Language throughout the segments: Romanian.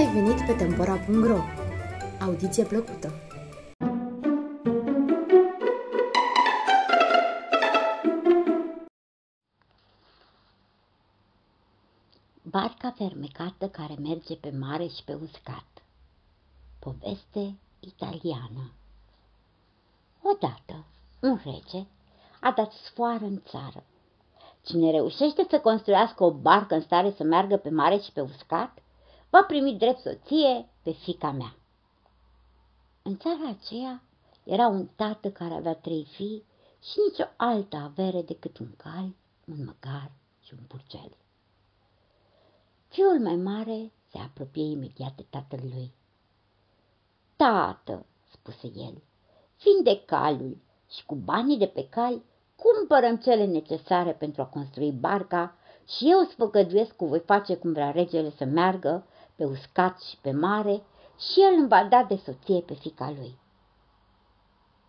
ai venit pe Tempora.ro! Audiție plăcută! Barca fermecată care merge pe mare și pe uscat. Poveste italiană Odată, un rege a dat sfoară în țară. Cine reușește să construiască o barcă în stare să meargă pe mare și pe uscat, va primi drept soție pe fica mea. În țara aceea era un tată care avea trei fii și nicio altă avere decât un cal, un măgar și un purcel. Fiul mai mare se apropie imediat de tatăl lui. Tată, spuse el, vinde calul și cu banii de pe cal cumpărăm cele necesare pentru a construi barca și eu îți făgăduiesc că voi face cum vrea regele să meargă pe uscat și pe mare și el îmi va da de soție pe fica lui.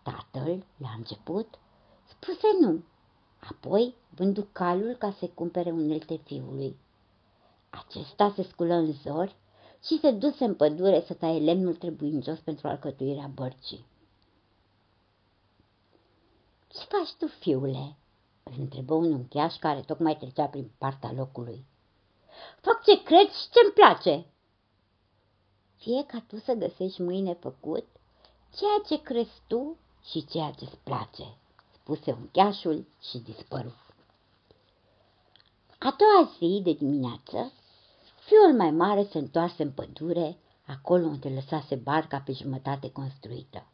Tatăl, la început, spuse nu, apoi vându calul ca să cumpere unelte fiului. Acesta se sculă în zori și se duse în pădure să taie lemnul trebuincios pentru alcătuirea bărcii. Ce faci tu, fiule?" îl întrebă un uncheaș care tocmai trecea prin partea locului. Fac ce cred și ce-mi place." Fie ca tu să găsești mâine făcut ceea ce crezi tu și ceea ce-ți place," spuse uncheașul și dispăru. A doua zi de dimineață, fiul mai mare se întoarse în pădure, acolo unde lăsase barca pe jumătate construită.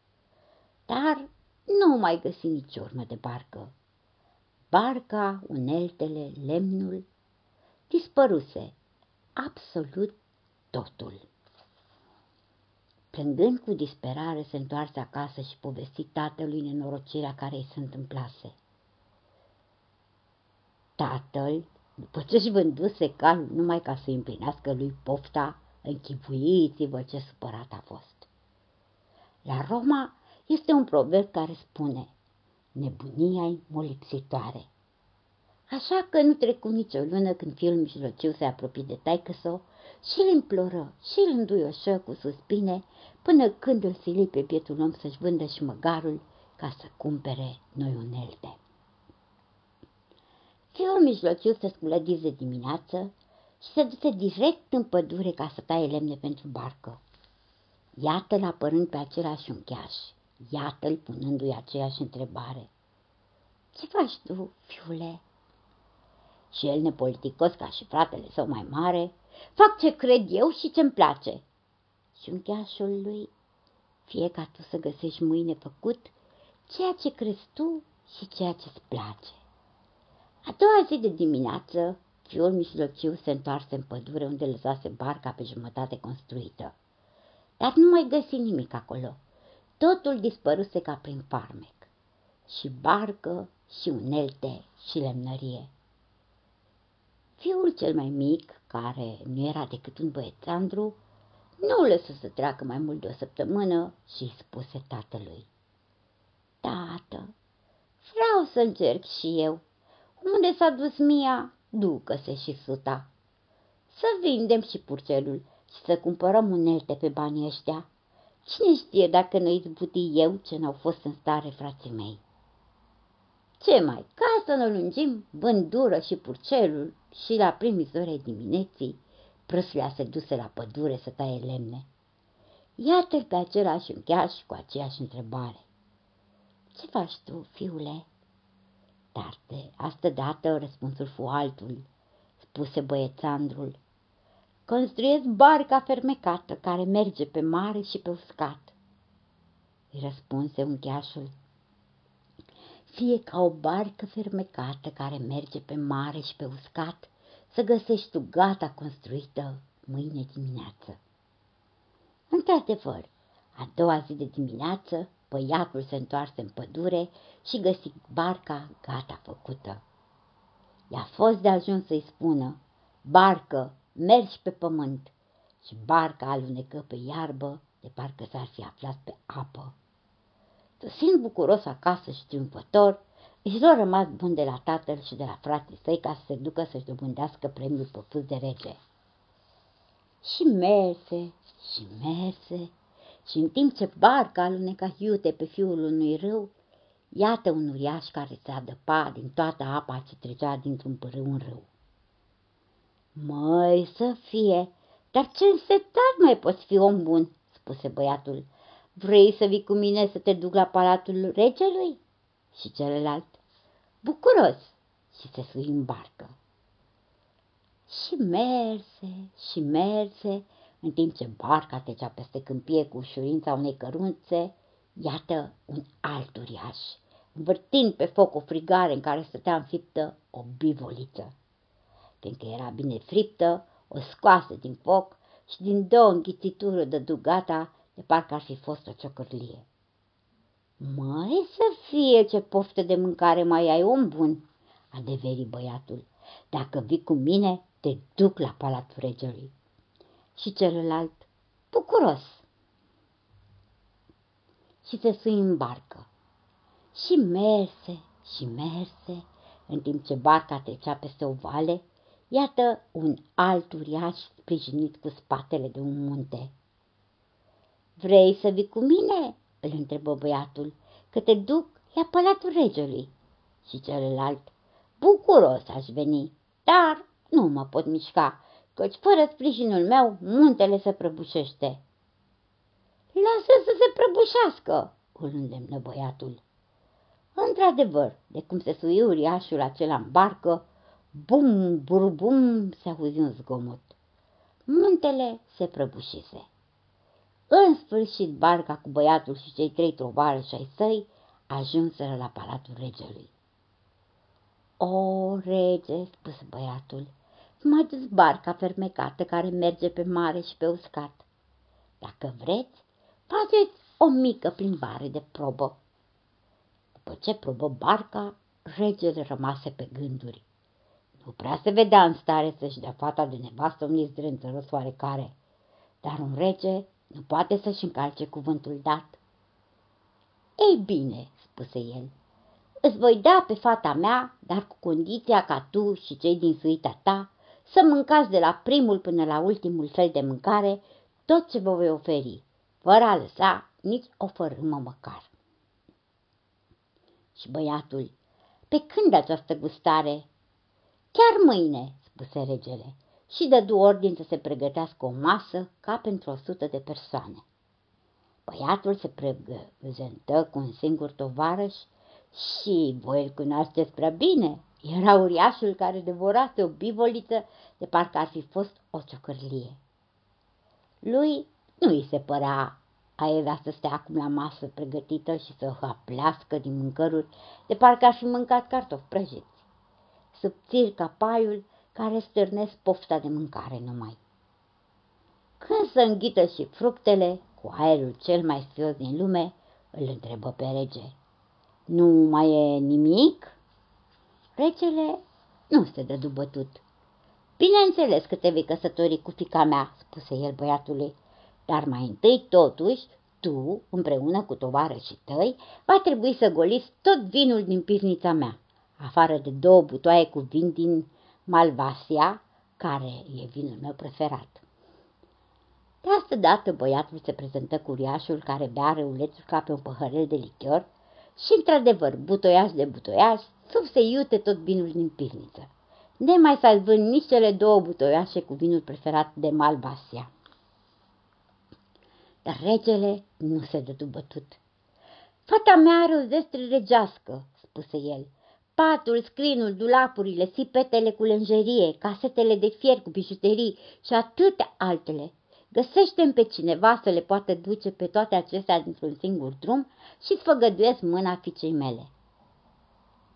Dar nu mai găsi nici urmă de barcă. Barca, uneltele, lemnul, dispăruse absolut totul. Plângând cu disperare, se întoarse acasă și povesti tatălui nenorocirea care îi se întâmplase. Tatăl, după ce își vânduse calul numai ca să împlinească lui pofta, închipuiți-vă ce supărat a fost. La Roma este un proverb care spune Nebunia e molipsitoare. Așa că nu trecu nicio lună când fiul mijlociu se apropie de taică și îl imploră și îl înduioșă cu suspine până când îl sili pe bietul om să-și vândă și măgarul ca să cumpere noi unelte. Fiul mijlociu se sculă de dimineață și se duse direct în pădure ca să taie lemne pentru barcă. Iată-l apărând pe același uncheaș Iată-l punându-i aceeași întrebare. Ce faci tu, fiule? Și el nepoliticos ca și fratele său mai mare, fac ce cred eu și ce-mi place. Și uncheașul lui, fie ca tu să găsești mâine făcut ceea ce crezi tu și ceea ce-ți place. A doua zi de dimineață, fiul mijlociu se întoarse în pădure unde lăsase barca pe jumătate construită. Dar nu mai găsi nimic acolo Totul dispăruse ca prin farmec. Și barcă, și unelte, și lemnărie. Fiul cel mai mic, care nu era decât un băiețandru, nu lăsă să treacă mai mult de o săptămână și îi spuse tatălui. Tată, vreau să încerc și eu. Unde s-a dus Mia, ducă-se și suta. Să vindem și purcelul și să cumpărăm unelte pe banii ăștia. Cine știe dacă nu izbuti eu ce n-au fost în stare frații mei? Ce mai, ca să ne lungim, vândură și purcelul și la primii zore dimineții, prăslea se duse la pădure să taie lemne. Iată-l pe același încheaș cu aceeași întrebare. Ce faci tu, fiule? Dar de astă dată răspunsul fu altul, spuse băiețandrul construiesc barca fermecată care merge pe mare și pe uscat. Îi răspunse uncheașul. Fie ca o barcă fermecată care merge pe mare și pe uscat, să găsești tu gata construită mâine dimineață. Într-adevăr, a doua zi de dimineață, băiatul se întoarse în pădure și găsi barca gata făcută. I-a fost de ajuns să-i spună, barcă, mergi pe pământ și barca alunecă pe iarbă de parcă s-ar fi aflat pe apă. Tosind bucuros acasă și triumfător, își lua rămas bun de la tatăl și de la frații săi ca să se ducă să-și dobândească premiul propus de rege. Și merse și merse și în timp ce barca aluneca iute pe fiul unui râu, iată un uriaș care se adăpa din toată apa ce trecea dintr-un părâu în râu. Măi să fie, dar ce însetat mai poți fi om bun, spuse băiatul. Vrei să vii cu mine să te duc la palatul regelui? Și celălalt, bucuros, și se sui în barcă. Și merse și merse, în timp ce barca trecea peste câmpie cu ușurința unei cărunțe, iată un alt uriaș, învârtind pe foc o frigare în care stătea înfiptă o bivoliță. Fiindcă era bine friptă, o scoase din foc și din două înghițituri de dugata, de parcă ar fi fost o ciocărlie. Mai să fie ce poftă de mâncare mai ai, om bun, adeveri băiatul. Dacă vii cu mine, te duc la palatul regelui. Și celălalt, bucuros. Și se sui în barcă. Și merse și merse, în timp ce barca trecea peste o vale, iată un alt uriaș sprijinit cu spatele de un munte. Vrei să vii cu mine?" îl întrebă băiatul, că te duc la palatul regelui. Și celălalt, bucuros aș veni, dar nu mă pot mișca, căci fără sprijinul meu muntele se prăbușește. Lasă să se prăbușească, îl îndemnă băiatul. Într-adevăr, de cum se sui uriașul acela în barcă, bum, burbum, se auzi un zgomot. Muntele se prăbușise. În sfârșit, barca cu băiatul și cei trei trovarăși ai săi ajunseră la palatul regelui. O, rege, spuse băiatul, m-a dus barca fermecată care merge pe mare și pe uscat. Dacă vreți, faceți o mică plimbare de probă. După ce probă barca, regele rămase pe gânduri. Nu prea se vedea în stare să-și dea fata de nevastă un izdrânțăros oarecare, dar un rege nu poate să-și încalce cuvântul dat. Ei bine, spuse el, îți voi da pe fata mea, dar cu condiția ca tu și cei din suita ta să mâncați de la primul până la ultimul fel de mâncare tot ce vă voi oferi, fără a lăsa nici o fărâmă măcar. Și băiatul, pe când această gustare? Chiar mâine, spuse regele, și dădu ordin să se pregătească o masă ca pentru o sută de persoane. Băiatul se prezentă cu un singur tovarăș și voi îl cunoașteți prea bine. Era uriașul care devorase o bivoliță de parcă ar fi fost o ciocărlie. Lui nu îi se părea aevea să stea acum la masă pregătită și să haplească din mâncăruri de parcă ar fi mâncat cartofi prăjiți. Subțiri ca paiul care stârnesc pofta de mâncare numai. Când să înghită și fructele, cu aerul cel mai sfios din lume, îl întrebă pe rege. Nu mai e nimic? Regele nu se dă bătut. Bineînțeles că te vei căsători cu fica mea, spuse el băiatului, dar mai întâi totuși tu, împreună cu tovarășii tăi, va trebui să goliți tot vinul din pivnița mea, afară de două butoaie cu vin din Malvasia, care e vinul meu preferat. De asta dată băiatul se prezentă curiașul care bea reulețul ca pe un păhărel de lichior și, într-adevăr, butoiaș de butoiaș, sub se iute tot vinul din pivniță, nemai salvând nici cele două butoiașe cu vinul preferat de Malvasia. Dar regele nu se dădu bătut. Fata mea are o zestre regească, spuse el, patul, scrinul, dulapurile, sipetele cu lenjerie, casetele de fier cu bijuterii și atâtea altele. Găsește pe cineva să le poată duce pe toate acestea dintr-un singur drum și sfăgăduiesc mâna fiicei mele.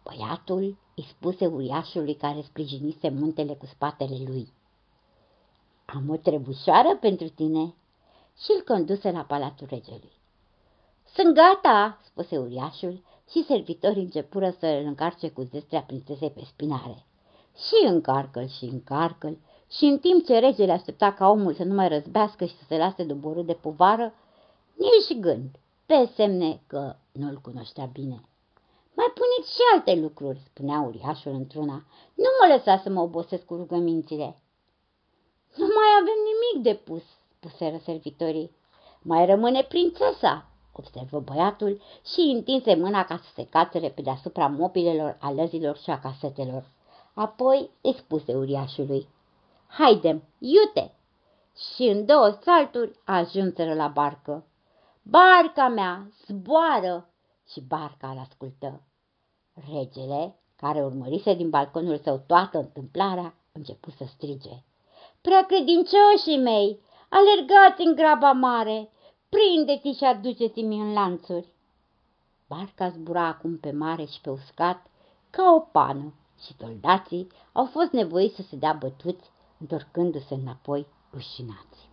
Băiatul îi spuse uriașului care sprijinise muntele cu spatele lui. Am o trebușoară pentru tine și îl conduse la palatul regelui. Sunt gata, spuse uriașul și servitorii începură să îl încarce cu zestrea prințesei pe spinare. Și încarcă-l și încarcă-l și în timp ce regele aștepta ca omul să nu mai răzbească și să se lase doborât de povară, nici gând, pe semne că nu-l cunoștea bine. Mai puneți și alte lucruri, spunea uriașul într-una. Nu mă lăsa să mă obosesc cu rugămințile. Nu mai avem nimic de pus, spuseră servitorii. Mai rămâne prințesa, observă băiatul și întinse mâna ca să se cațere pe deasupra mobilelor, alăzilor și a casetelor. Apoi îi spuse uriașului, Haidem, iute! Și în două salturi ajunseră la barcă. Barca mea, zboară! Și barca îl ascultă. Regele, care urmărise din balconul său toată întâmplarea, începu să strige. Prea credincioșii mei, alergați în graba mare, prinde-te și aduceți-mi în lanțuri. Barca zbura acum pe mare și pe uscat ca o pană și soldații au fost nevoiți să se dea bătuți, întorcându-se înapoi rușinați.